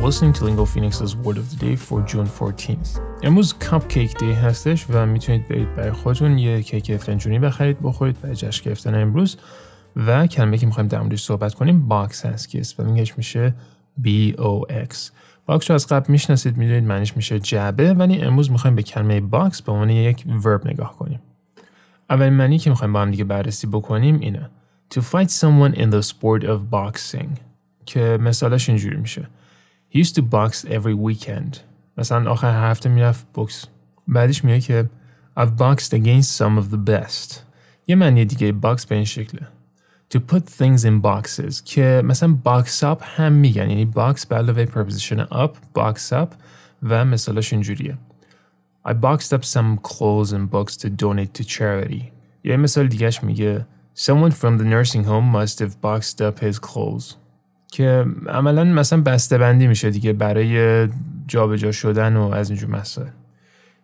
You're listening to Lingo Phoenix's Word of the Day for June 14th. امروز Cupcake Day هستش و می‌تونید برید برای خودتون یه کیک فنجونی بخرید بخورید برای جشن گرفتن امروز. و کلمه که می‌خوایم در موردش صحبت کنیم box هست که spelling ش میشه B-O-X box رو از قبل می‌شناسید می‌دونید معنیش میشه جعبه ولی امروز می‌خوایم به کلمه box به عنوان یک verb نگاه کنیم. اولین معنی که می‌خوایم با هم دیگه بررسی بکنیم اینه. To fight someone in the sport of boxing. که مثالش اینجوری میشه. He used to box every weekend مثلا آخر هفته میرفت بوکس بعدش میگه که I've boxed against some of the best یه معنی دیگه باکس به این شکله To put things in boxes که مثلا box up هم میگن یعنی box به علاوه preposition up box up و مثالش اینجوریه I boxed up some clothes and books to donate to charity یه مثال دیگهش میگه Someone from the nursing home must have boxed up his clothes که عملا مثلا بسته بندی میشه دیگه برای جابجا شدن و از اینجور مسائل.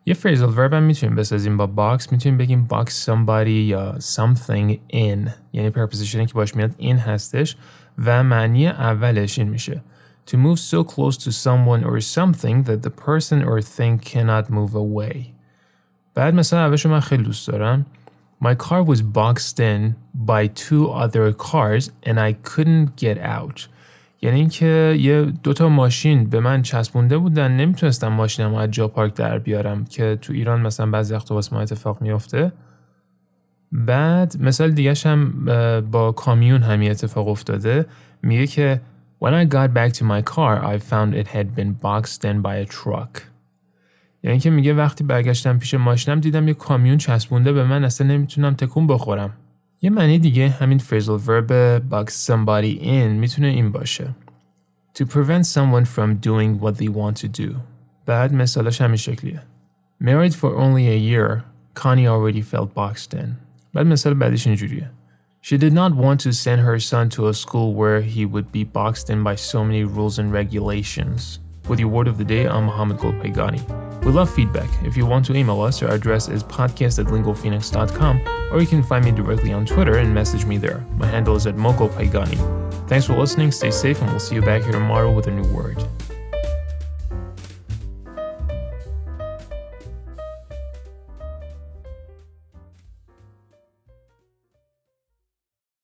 یه phrasal verb هم می‌تونیم بسازیم با box می‌تونیم بگیم box somebody یا something in. یعنی preposition ی که باش میاد in هستش و معنی اولش این میشه. To move so close to someone or something that the person or thing cannot move away. بعد مثلا اولش من خیلی دوست دارم. My car was boxed in by two other cars and I couldn't get out. یعنی اینکه یه دوتا ماشین به من چسبونده بودن نمی‌تونستم ماشینم از جا پارک در بیارم که تو ایران مثلا بعضی وقت واسه ما اتفاق میافته. بعد مثال دیگه هم با کامیون همین اتفاق افتاده. میگه که When I got back to my car I found it had been boxed in by a truck. یعنی که میگه وقتی برگشتم پیش ماشینم دیدم یه کامیون چسبونده به من اصلا نمی‌تونم تکون بخورم. یه معنی دیگه همین phrasal verb box somebody in میتونه این باشه To prevent someone from doing what they want to do بعد مثالش همین شکلیه Married for only a year Connie already felt boxed in بعد مثال بعدیش اینجوریه She did not want to send her son to a school where he would be boxed in by so many rules and regulations. With your word of the day, I'm Mohammed Golpaigani. We love feedback. If you want to email us, our address is podcast at lingophoenix.com, or you can find me directly on Twitter and message me there. My handle is at Moko Paigani. Thanks for listening, stay safe, and we'll see you back here tomorrow with a new word.